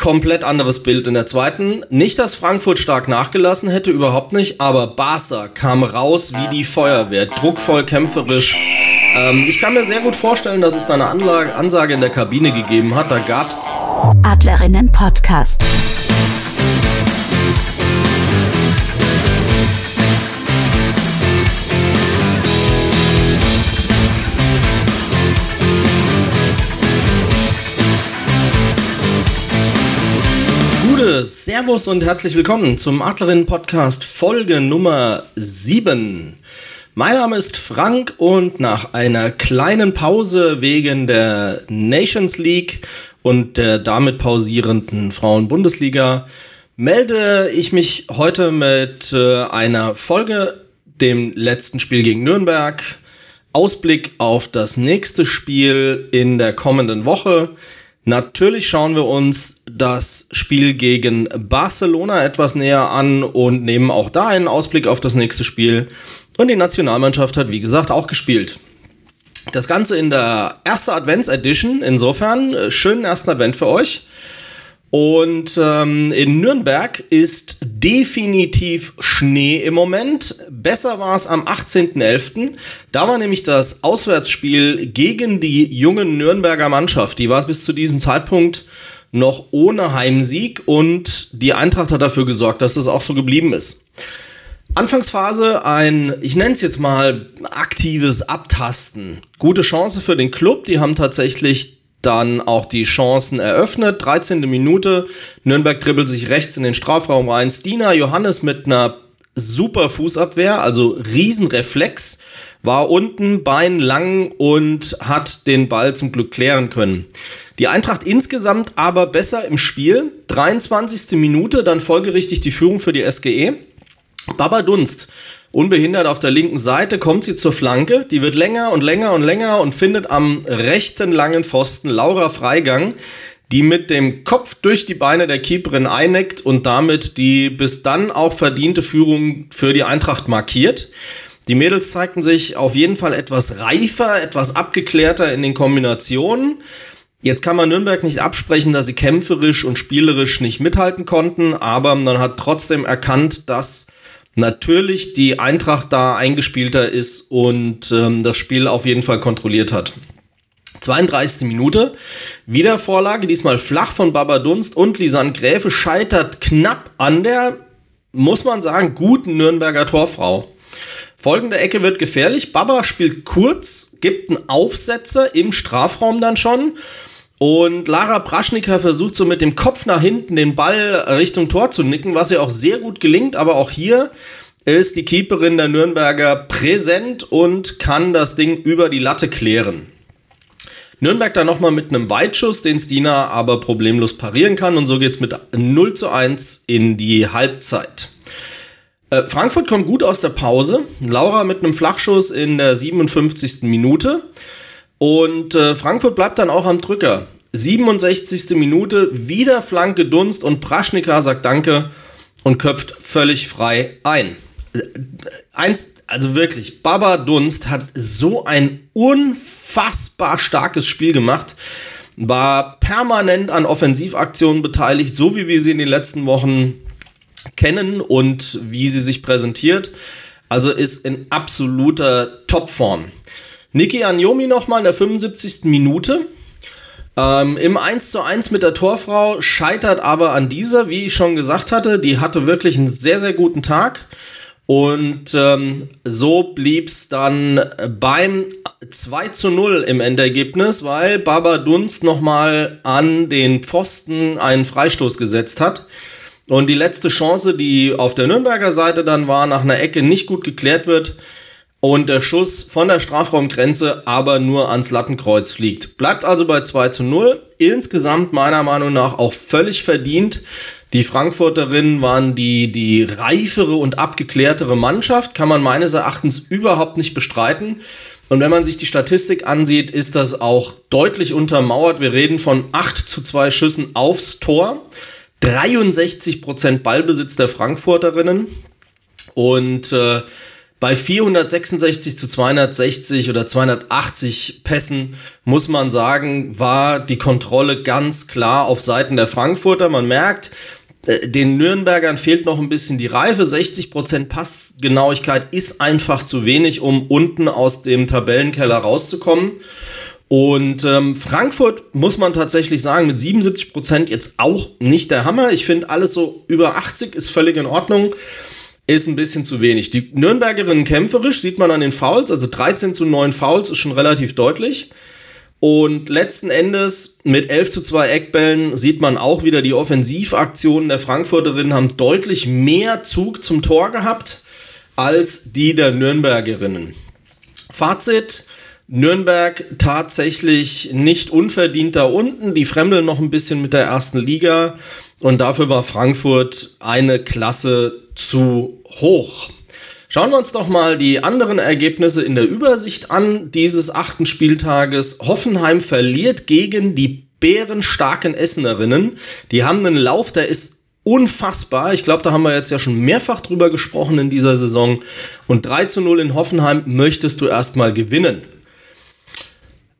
komplett anderes Bild in der zweiten. Nicht, dass Frankfurt stark nachgelassen hätte, überhaupt nicht, aber Barca kam raus wie die Feuerwehr, druckvoll, kämpferisch. Ähm, ich kann mir sehr gut vorstellen, dass es da eine Anlage, Ansage in der Kabine gegeben hat. Da gab's Adlerinnen Podcast. Servus und herzlich willkommen zum Adlerinnen Podcast Folge Nummer 7. Mein Name ist Frank und nach einer kleinen Pause wegen der Nations League und der damit pausierenden Frauen-Bundesliga melde ich mich heute mit äh, einer Folge, dem letzten Spiel gegen Nürnberg, Ausblick auf das nächste Spiel in der kommenden Woche, Natürlich schauen wir uns das Spiel gegen Barcelona etwas näher an und nehmen auch da einen Ausblick auf das nächste Spiel. Und die Nationalmannschaft hat, wie gesagt, auch gespielt. Das Ganze in der ersten Advents-Edition. Insofern, äh, schönen ersten Advent für euch. Und ähm, in Nürnberg ist definitiv Schnee im Moment. Besser war es am 18.11. Da war nämlich das Auswärtsspiel gegen die jungen Nürnberger Mannschaft. Die war bis zu diesem Zeitpunkt noch ohne Heimsieg und die Eintracht hat dafür gesorgt, dass das auch so geblieben ist. Anfangsphase ein, ich nenne es jetzt mal aktives Abtasten. Gute Chance für den Club. Die haben tatsächlich dann auch die Chancen eröffnet. 13. Minute, Nürnberg dribbelt sich rechts in den Strafraum rein. Stina Johannes mit einer super Fußabwehr, also Riesenreflex, war unten, Bein lang und hat den Ball zum Glück klären können. Die Eintracht insgesamt aber besser im Spiel. 23. Minute, dann folgerichtig die Führung für die SGE. Baba Dunst Unbehindert auf der linken Seite kommt sie zur Flanke, die wird länger und länger und länger und findet am rechten langen Pfosten Laura Freigang, die mit dem Kopf durch die Beine der Keeperin eineckt und damit die bis dann auch verdiente Führung für die Eintracht markiert. Die Mädels zeigten sich auf jeden Fall etwas reifer, etwas abgeklärter in den Kombinationen. Jetzt kann man Nürnberg nicht absprechen, dass sie kämpferisch und spielerisch nicht mithalten konnten, aber man hat trotzdem erkannt, dass natürlich die Eintracht da eingespielter ist und ähm, das Spiel auf jeden Fall kontrolliert hat. 32. Minute, wieder Vorlage, diesmal flach von Baba Dunst und Lisanne Gräfe scheitert knapp an der, muss man sagen, guten Nürnberger Torfrau. Folgende Ecke wird gefährlich. Baba spielt kurz, gibt einen Aufsetzer im Strafraum dann schon und Lara Praschnicker versucht so mit dem Kopf nach hinten den Ball Richtung Tor zu nicken, was ihr auch sehr gut gelingt. Aber auch hier ist die Keeperin der Nürnberger präsent und kann das Ding über die Latte klären. Nürnberg dann nochmal mit einem Weitschuss, den Stina aber problemlos parieren kann. Und so geht es mit 0 zu 1 in die Halbzeit. Äh, Frankfurt kommt gut aus der Pause. Laura mit einem Flachschuss in der 57. Minute. Und äh, Frankfurt bleibt dann auch am Drücker. 67. Minute, wieder Flanke Dunst und Praschnika sagt Danke und köpft völlig frei ein. Äh, eins, also wirklich, Baba Dunst hat so ein unfassbar starkes Spiel gemacht, war permanent an Offensivaktionen beteiligt, so wie wir sie in den letzten Wochen kennen und wie sie sich präsentiert. Also ist in absoluter Topform. Niki Anjomi nochmal in der 75. Minute. Ähm, Im 1 zu 1 mit der Torfrau scheitert aber an dieser, wie ich schon gesagt hatte, die hatte wirklich einen sehr, sehr guten Tag. Und ähm, so blieb es dann beim 2 zu 0 im Endergebnis, weil Baba Dunst nochmal an den Pfosten einen Freistoß gesetzt hat. Und die letzte Chance, die auf der Nürnberger Seite dann war, nach einer Ecke nicht gut geklärt wird, und der Schuss von der Strafraumgrenze aber nur ans Lattenkreuz fliegt. Bleibt also bei 2 zu 0. Insgesamt meiner Meinung nach auch völlig verdient. Die Frankfurterinnen waren die, die reifere und abgeklärtere Mannschaft, kann man meines Erachtens überhaupt nicht bestreiten. Und wenn man sich die Statistik ansieht, ist das auch deutlich untermauert. Wir reden von 8 zu 2 Schüssen aufs Tor. 63% Ballbesitz der Frankfurterinnen. Und äh, Bei 466 zu 260 oder 280 Pässen muss man sagen, war die Kontrolle ganz klar auf Seiten der Frankfurter. Man merkt, äh, den Nürnbergern fehlt noch ein bisschen die Reife. 60% Passgenauigkeit ist einfach zu wenig, um unten aus dem Tabellenkeller rauszukommen. Und ähm, Frankfurt muss man tatsächlich sagen, mit 77% jetzt auch nicht der Hammer. Ich finde, alles so über 80 ist völlig in Ordnung ist ein bisschen zu wenig. Die Nürnbergerinnen kämpferisch, sieht man an den Fouls, also 13 zu 9 Fouls ist schon relativ deutlich. Und letzten Endes mit 11 zu 2 Eckbällen sieht man auch wieder, die Offensivaktionen der Frankfurterinnen haben deutlich mehr Zug zum Tor gehabt als die der Nürnbergerinnen. Fazit, Nürnberg tatsächlich nicht unverdient da unten, die fremdeln noch ein bisschen mit der ersten Liga und dafür war Frankfurt eine Klasse zu hoch. Schauen wir uns doch mal die anderen Ergebnisse in der Übersicht an dieses achten Spieltages. Hoffenheim verliert gegen die bärenstarken Essenerinnen. Die haben einen Lauf, der ist unfassbar. Ich glaube, da haben wir jetzt ja schon mehrfach drüber gesprochen in dieser Saison. Und 3 zu 0 in Hoffenheim möchtest du erstmal gewinnen.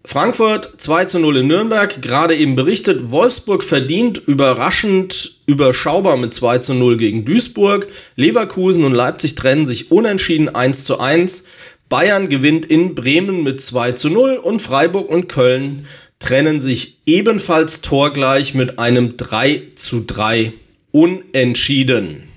Frankfurt 2 zu 0 in Nürnberg, gerade eben berichtet. Wolfsburg verdient überraschend überschaubar mit 2 zu 0 gegen Duisburg. Leverkusen und Leipzig trennen sich unentschieden 1 zu 1. Bayern gewinnt in Bremen mit 2 zu 0 und Freiburg und Köln trennen sich ebenfalls torgleich mit einem 3 zu 3 unentschieden.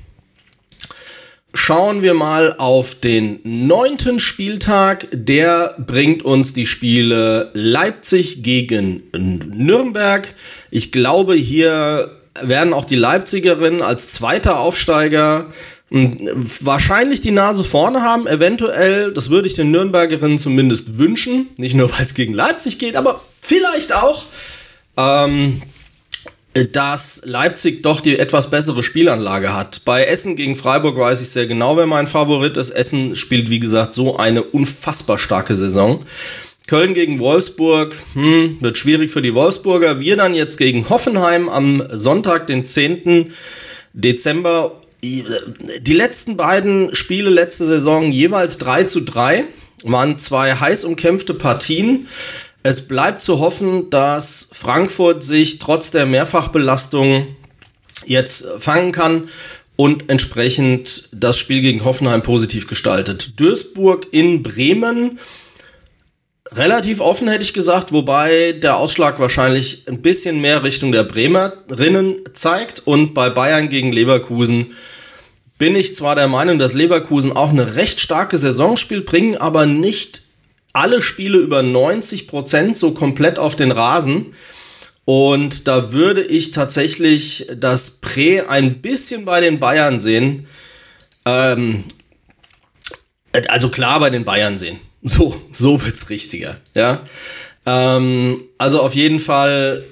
Schauen wir mal auf den neunten Spieltag. Der bringt uns die Spiele Leipzig gegen Nürnberg. Ich glaube, hier werden auch die Leipzigerinnen als zweiter Aufsteiger hm, wahrscheinlich die Nase vorne haben. Eventuell, das würde ich den Nürnbergerinnen zumindest wünschen. Nicht nur, weil es gegen Leipzig geht, aber vielleicht auch. Ähm, dass Leipzig doch die etwas bessere Spielanlage hat. Bei Essen gegen Freiburg weiß ich sehr genau, wer mein Favorit ist. Essen spielt, wie gesagt, so eine unfassbar starke Saison. Köln gegen Wolfsburg, hm, wird schwierig für die Wolfsburger. Wir dann jetzt gegen Hoffenheim am Sonntag, den 10. Dezember. Die letzten beiden Spiele letzte Saison jeweils 3 zu 3, waren zwei heiß umkämpfte Partien. Es bleibt zu hoffen, dass Frankfurt sich trotz der Mehrfachbelastung jetzt fangen kann und entsprechend das Spiel gegen Hoffenheim positiv gestaltet. Duisburg in Bremen relativ offen hätte ich gesagt, wobei der Ausschlag wahrscheinlich ein bisschen mehr Richtung der Bremerinnen zeigt und bei Bayern gegen Leverkusen bin ich zwar der Meinung, dass Leverkusen auch eine recht starke Saison spielt, bringen aber nicht alle Spiele über 90 Prozent so komplett auf den Rasen. Und da würde ich tatsächlich das Prä ein bisschen bei den Bayern sehen. Ähm, also klar bei den Bayern sehen. So, so wird's richtiger. Ja. Ähm, also auf jeden Fall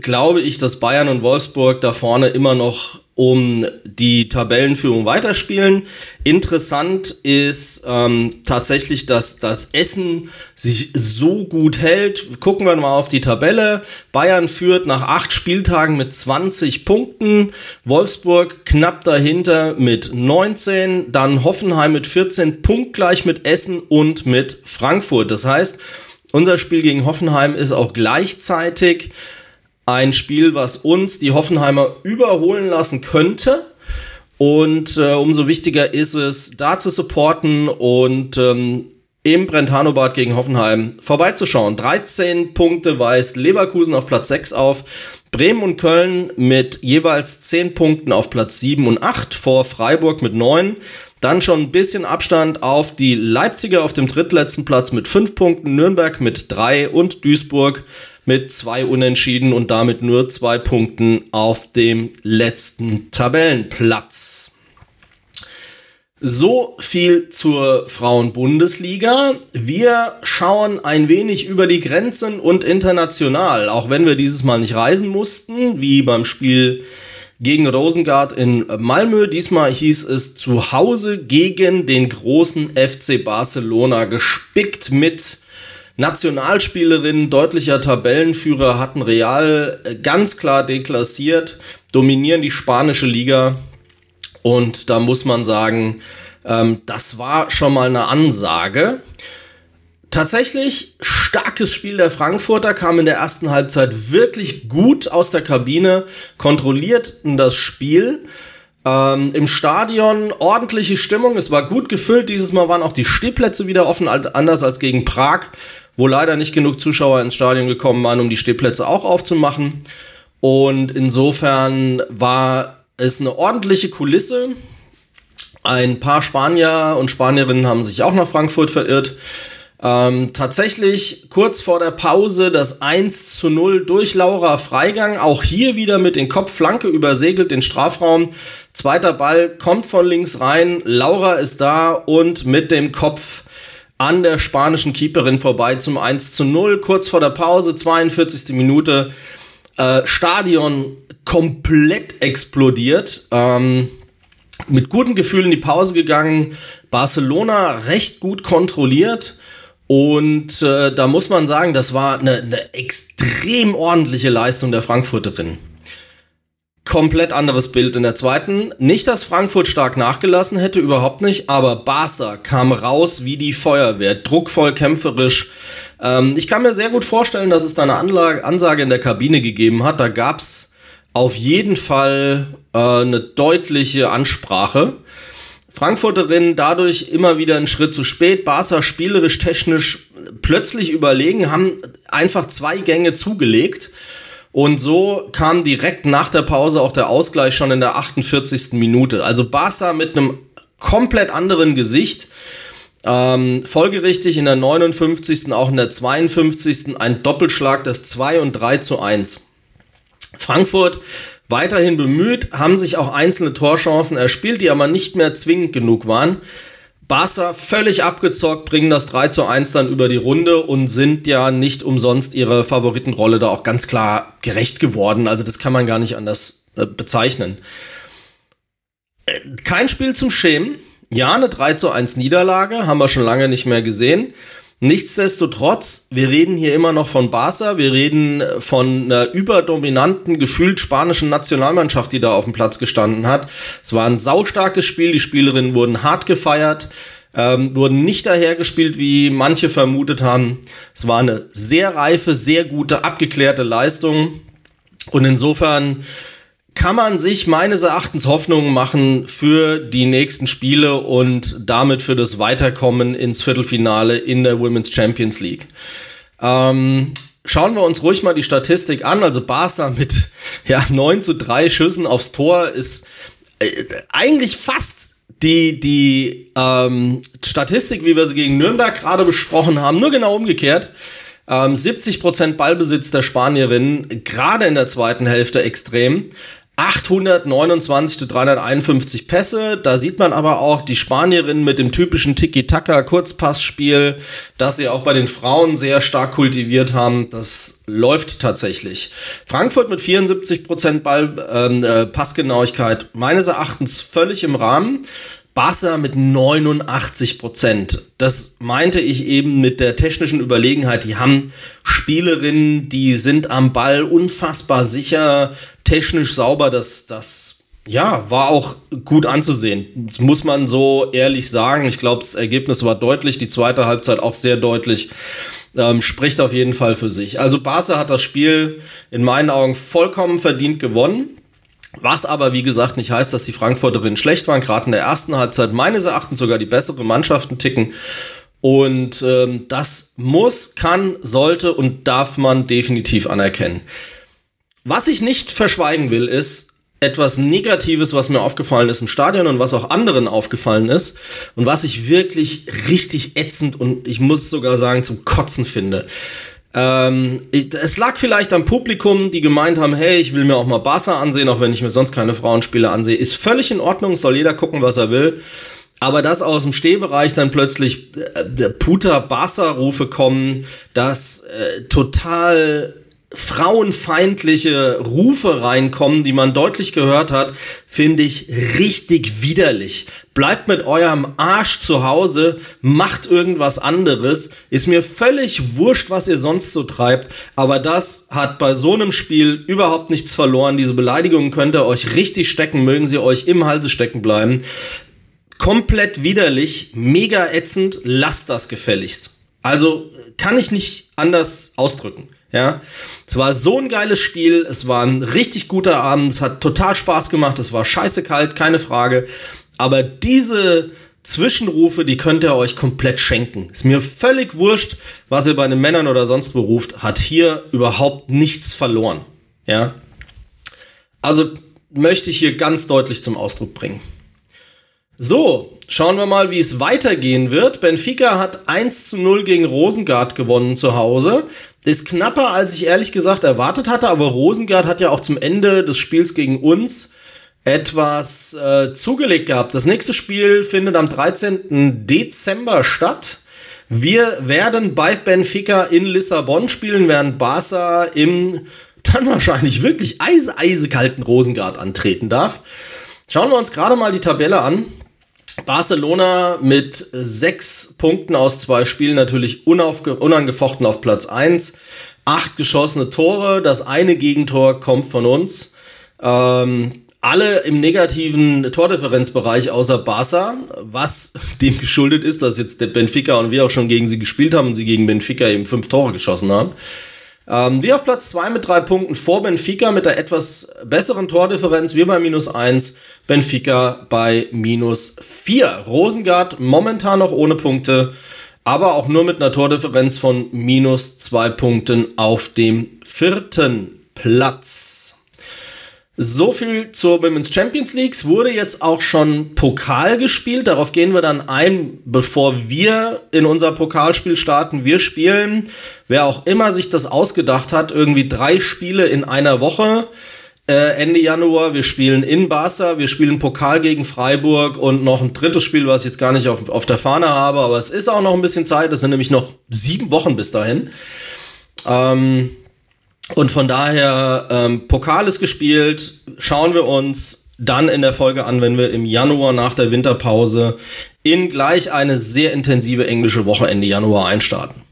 glaube ich, dass Bayern und Wolfsburg da vorne immer noch um die Tabellenführung weiterspielen. Interessant ist ähm, tatsächlich, dass das Essen sich so gut hält. Gucken wir mal auf die Tabelle. Bayern führt nach acht Spieltagen mit 20 Punkten. Wolfsburg knapp dahinter mit 19. Dann Hoffenheim mit 14 punktgleich mit Essen und mit Frankfurt. Das heißt, unser Spiel gegen Hoffenheim ist auch gleichzeitig ein Spiel, was uns die Hoffenheimer überholen lassen könnte. Und äh, umso wichtiger ist es, da zu supporten und ähm, im Brentano-Bad gegen Hoffenheim vorbeizuschauen. 13 Punkte weist Leverkusen auf Platz 6 auf. Bremen und Köln mit jeweils 10 Punkten auf Platz 7 und 8 vor Freiburg mit 9. Dann schon ein bisschen Abstand auf die Leipziger auf dem drittletzten Platz mit 5 Punkten, Nürnberg mit 3 und Duisburg mit zwei Unentschieden und damit nur zwei Punkten auf dem letzten Tabellenplatz. So viel zur Frauenbundesliga. Wir schauen ein wenig über die Grenzen und international, auch wenn wir dieses Mal nicht reisen mussten, wie beim Spiel gegen Rosengard in Malmö. Diesmal hieß es zu Hause gegen den großen FC Barcelona, gespickt mit Nationalspielerinnen, deutlicher Tabellenführer, hatten Real äh, ganz klar deklassiert, dominieren die spanische Liga. Und da muss man sagen, Ähm, das war schon mal eine Ansage. Tatsächlich starkes Spiel der Frankfurter, kam in der ersten Halbzeit wirklich gut aus der Kabine, kontrollierten das Spiel. Ähm, Im Stadion ordentliche Stimmung, es war gut gefüllt. Dieses Mal waren auch die Stehplätze wieder offen, anders als gegen Prag, wo leider nicht genug Zuschauer ins Stadion gekommen waren, um die Stehplätze auch aufzumachen. Und insofern war es eine ordentliche Kulisse. Ein paar Spanier und Spanierinnen haben sich auch nach Frankfurt verirrt. Ähm, tatsächlich kurz vor der Pause das 1 zu 0 durch Laura Freigang. Auch hier wieder mit den Kopfflanke übersegelt den Strafraum. Zweiter Ball kommt von links rein. Laura ist da und mit dem Kopf an der spanischen Keeperin vorbei zum 1 zu 0. Kurz vor der Pause, 42. Minute. Äh, Stadion komplett explodiert. Ähm, mit guten Gefühlen in die Pause gegangen. Barcelona recht gut kontrolliert. Und äh, da muss man sagen, das war eine, eine extrem ordentliche Leistung der Frankfurterin. Komplett anderes Bild in der zweiten. Nicht, dass Frankfurt stark nachgelassen hätte, überhaupt nicht, aber Barca kam raus wie die Feuerwehr, druckvoll, kämpferisch. Ähm, ich kann mir sehr gut vorstellen, dass es da eine Anlage, Ansage in der Kabine gegeben hat. Da gab's auf jeden Fall äh, eine deutliche Ansprache. Frankfurterinnen dadurch immer wieder einen Schritt zu spät. Barca spielerisch, technisch plötzlich überlegen, haben einfach zwei Gänge zugelegt. Und so kam direkt nach der Pause auch der Ausgleich schon in der 48. Minute. Also Barca mit einem komplett anderen Gesicht. Ähm, folgerichtig in der 59. auch in der 52. ein Doppelschlag, das 2 und 3 zu 1. Frankfurt weiterhin bemüht, haben sich auch einzelne Torchancen erspielt, die aber nicht mehr zwingend genug waren. Barca völlig abgezockt, bringen das 3 zu 1 dann über die Runde und sind ja nicht umsonst ihre Favoritenrolle da auch ganz klar gerecht geworden. Also das kann man gar nicht anders äh, bezeichnen. Äh, kein Spiel zum Schämen. Ja, eine 3 zu 1 Niederlage, haben wir schon lange nicht mehr gesehen. Nichtsdestotrotz, wir reden hier immer noch von Barca, wir reden von einer überdominanten, gefühlt spanischen Nationalmannschaft, die da auf dem Platz gestanden hat. Es war ein saustarkes Spiel, die Spielerinnen wurden hart gefeiert, ähm, wurden nicht dahergespielt, wie manche vermutet haben. Es war eine sehr reife, sehr gute, abgeklärte Leistung. Und insofern kann man sich meines Erachtens Hoffnungen machen für die nächsten Spiele und damit für das Weiterkommen ins Viertelfinale in der Women's Champions League. Ähm, schauen wir uns ruhig mal die Statistik an. Also Barca mit ja, 9 zu 3 Schüssen aufs Tor ist äh, eigentlich fast die, die ähm, Statistik, wie wir sie gegen Nürnberg gerade besprochen haben, nur genau umgekehrt. Ähm, 70% Ballbesitz der Spanierinnen, gerade in der zweiten Hälfte extrem. 829 zu 351 Pässe. Da sieht man aber auch die Spanierinnen mit dem typischen Tiki-Taka-Kurzpassspiel, das sie auch bei den Frauen sehr stark kultiviert haben. Das läuft tatsächlich. Frankfurt mit 74 Prozent Ball, ähm, äh, Passgenauigkeit meines Erachtens völlig im Rahmen. Barca mit 89 Prozent. Das meinte ich eben mit der technischen Überlegenheit. Die haben Spielerinnen, die sind am Ball unfassbar sicher, technisch sauber. Das, das ja, war auch gut anzusehen. Das muss man so ehrlich sagen. Ich glaube, das Ergebnis war deutlich. Die zweite Halbzeit auch sehr deutlich. Ähm, spricht auf jeden Fall für sich. Also Barca hat das Spiel in meinen Augen vollkommen verdient gewonnen. Was aber, wie gesagt, nicht heißt, dass die Frankfurterinnen schlecht waren. Gerade in der ersten Halbzeit meines Erachtens sogar die bessere Mannschaften ticken. Und ähm, das muss, kann, sollte und darf man definitiv anerkennen. Was ich nicht verschweigen will, ist etwas Negatives, was mir aufgefallen ist im Stadion und was auch anderen aufgefallen ist und was ich wirklich richtig ätzend und ich muss sogar sagen zum Kotzen finde. Ähm, es lag vielleicht am Publikum, die gemeint haben, hey, ich will mir auch mal Barca ansehen, auch wenn ich mir sonst keine Frauenspiele ansehe. Ist völlig in Ordnung, soll jeder gucken, was er will. Aber dass aus dem Stehbereich dann plötzlich äh, Puter Barca-Rufe kommen, dass äh, total frauenfeindliche Rufe reinkommen, die man deutlich gehört hat, finde ich richtig widerlich. Bleibt mit eurem Arsch zu Hause, macht irgendwas anderes. Ist mir völlig wurscht, was ihr sonst so treibt, aber das hat bei so einem Spiel überhaupt nichts verloren. Diese Beleidigungen könnt ihr euch richtig stecken, mögen sie euch im Halse stecken bleiben komplett widerlich, mega ätzend, lasst das gefälligst. Also kann ich nicht anders ausdrücken. Ja, es war so ein geiles Spiel, es war ein richtig guter Abend, es hat total Spaß gemacht, es war scheiße kalt, keine Frage. Aber diese Zwischenrufe, die könnt ihr euch komplett schenken. Ist mir völlig wurscht, was ihr bei den Männern oder sonst wo ruft, hat hier überhaupt nichts verloren. Ja, also möchte ich hier ganz deutlich zum Ausdruck bringen. So, schauen wir mal, wie es weitergehen wird. Benfica hat 1 zu 0 gegen Rosengard gewonnen zu Hause. Ist knapper, als ich ehrlich gesagt erwartet hatte, aber Rosengard hat ja auch zum Ende des Spiels gegen uns etwas äh, zugelegt gehabt. Das nächste Spiel findet am 13. Dezember statt. Wir werden bei Benfica in Lissabon spielen, während Barca im dann wahrscheinlich wirklich eise, eisekalten Rosengard antreten darf. Schauen wir uns gerade mal die Tabelle an. Barcelona mit sechs Punkten aus zwei Spielen natürlich unangefochten auf Platz 1. Acht geschossene Tore, das eine Gegentor kommt von uns. Ähm, alle im negativen Tordifferenzbereich außer Barca, was dem geschuldet ist, dass jetzt der Benfica und wir auch schon gegen sie gespielt haben und sie gegen Benfica eben fünf Tore geschossen haben. Ähm, wir auf Platz 2 mit drei Punkten vor Benfica mit der etwas besseren Tordifferenz. Wir bei minus 1, Benfica bei minus 4. Rosengard momentan noch ohne Punkte, aber auch nur mit einer Tordifferenz von minus 2 Punkten auf dem vierten Platz. So viel zur Women's Champions League. Es wurde jetzt auch schon Pokal gespielt. Darauf gehen wir dann ein, bevor wir in unser Pokalspiel starten. Wir spielen, wer auch immer sich das ausgedacht hat, irgendwie drei Spiele in einer Woche. Äh, Ende Januar, wir spielen in Barca, wir spielen Pokal gegen Freiburg und noch ein drittes Spiel, was ich jetzt gar nicht auf, auf der Fahne habe, aber es ist auch noch ein bisschen Zeit. Es sind nämlich noch sieben Wochen bis dahin. Ähm, und von daher, ähm, Pokal ist gespielt, schauen wir uns dann in der Folge an, wenn wir im Januar nach der Winterpause in gleich eine sehr intensive englische Woche Ende Januar einstarten.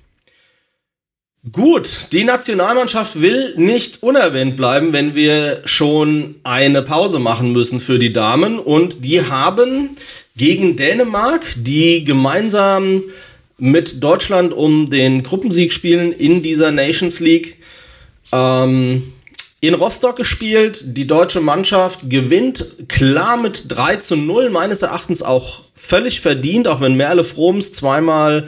Gut, die Nationalmannschaft will nicht unerwähnt bleiben, wenn wir schon eine Pause machen müssen für die Damen. Und die haben gegen Dänemark, die gemeinsam mit Deutschland um den Gruppensieg spielen in dieser Nations League, ähm, in Rostock gespielt. Die deutsche Mannschaft gewinnt klar mit 3 zu 0, meines Erachtens auch völlig verdient, auch wenn Merle Froms zweimal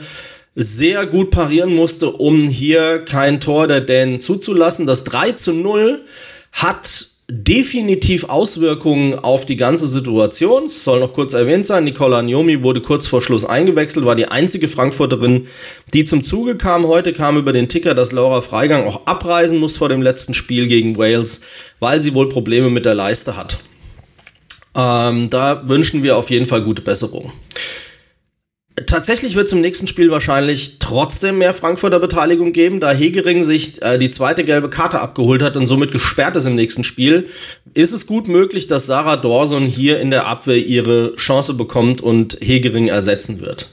sehr gut parieren musste, um hier kein Tor der Dänen zuzulassen. Das 3 zu 0 hat definitiv Auswirkungen auf die ganze Situation. Es soll noch kurz erwähnt sein, Nicola Njomi wurde kurz vor Schluss eingewechselt, war die einzige Frankfurterin, die zum Zuge kam. Heute kam über den Ticker, dass Laura Freigang auch abreisen muss vor dem letzten Spiel gegen Wales, weil sie wohl Probleme mit der Leiste hat. Ähm, da wünschen wir auf jeden Fall gute Besserung. Tatsächlich wird es im nächsten Spiel wahrscheinlich trotzdem mehr Frankfurter Beteiligung geben, da Hegering sich äh, die zweite gelbe Karte abgeholt hat und somit gesperrt ist im nächsten Spiel. Ist es gut möglich, dass Sarah Dawson hier in der Abwehr ihre Chance bekommt und Hegering ersetzen wird?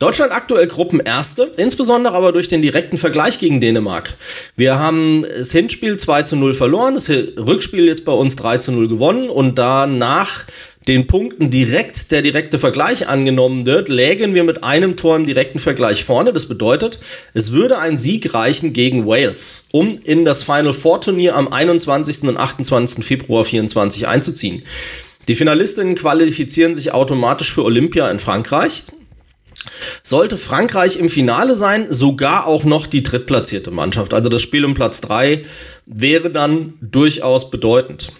Deutschland aktuell Gruppenerste, insbesondere aber durch den direkten Vergleich gegen Dänemark. Wir haben das Hinspiel 2 zu 0 verloren, das Rückspiel jetzt bei uns 3 zu 0 gewonnen und danach den Punkten direkt der direkte Vergleich angenommen wird, lägen wir mit einem Tor im direkten Vergleich vorne. Das bedeutet, es würde ein Sieg reichen gegen Wales, um in das Final Four Turnier am 21. und 28. Februar 24 einzuziehen. Die Finalistinnen qualifizieren sich automatisch für Olympia in Frankreich. Sollte Frankreich im Finale sein, sogar auch noch die drittplatzierte Mannschaft. Also das Spiel um Platz 3 wäre dann durchaus bedeutend.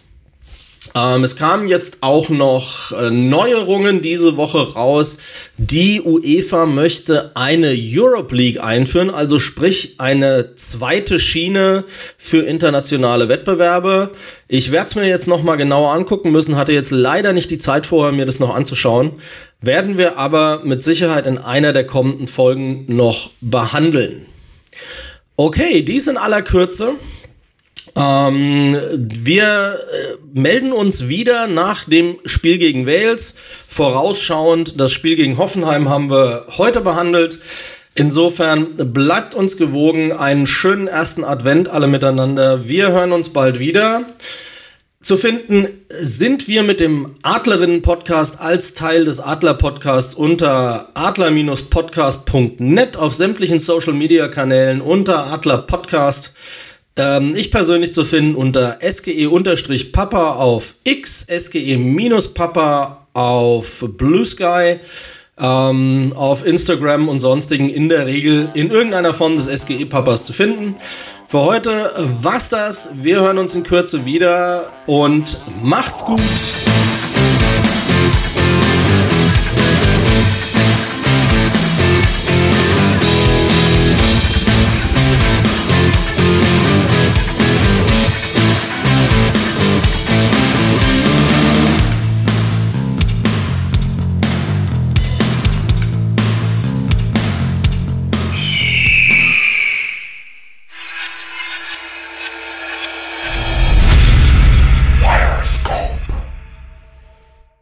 Ähm, es kamen jetzt auch noch äh, Neuerungen diese Woche raus. Die UEFA möchte eine Europe League einführen, also sprich eine zweite Schiene für internationale Wettbewerbe. Ich werde es mir jetzt noch mal genauer angucken müssen, hatte jetzt leider nicht die Zeit vorher, mir das noch anzuschauen. Werden wir aber mit Sicherheit in einer der kommenden Folgen noch behandeln. Okay, dies in aller Kürze. Ähm, wir äh, melden uns wieder nach dem Spiel gegen Wales. Vorausschauend, das Spiel gegen Hoffenheim haben wir heute behandelt. Insofern bleibt uns gewogen. Einen schönen ersten Advent alle miteinander. Wir hören uns bald wieder. Zu finden sind wir mit dem Adlerinnen-Podcast als Teil des Adler-Podcasts unter adler-podcast.net auf sämtlichen Social-Media-Kanälen unter Adler Podcast. Ähm, ich persönlich zu finden unter sge-papa auf X, sge-papa auf Blue Sky, ähm, auf Instagram und sonstigen in der Regel in irgendeiner Form des SGE-Papas zu finden. Für heute war's das. Wir hören uns in Kürze wieder und macht's gut.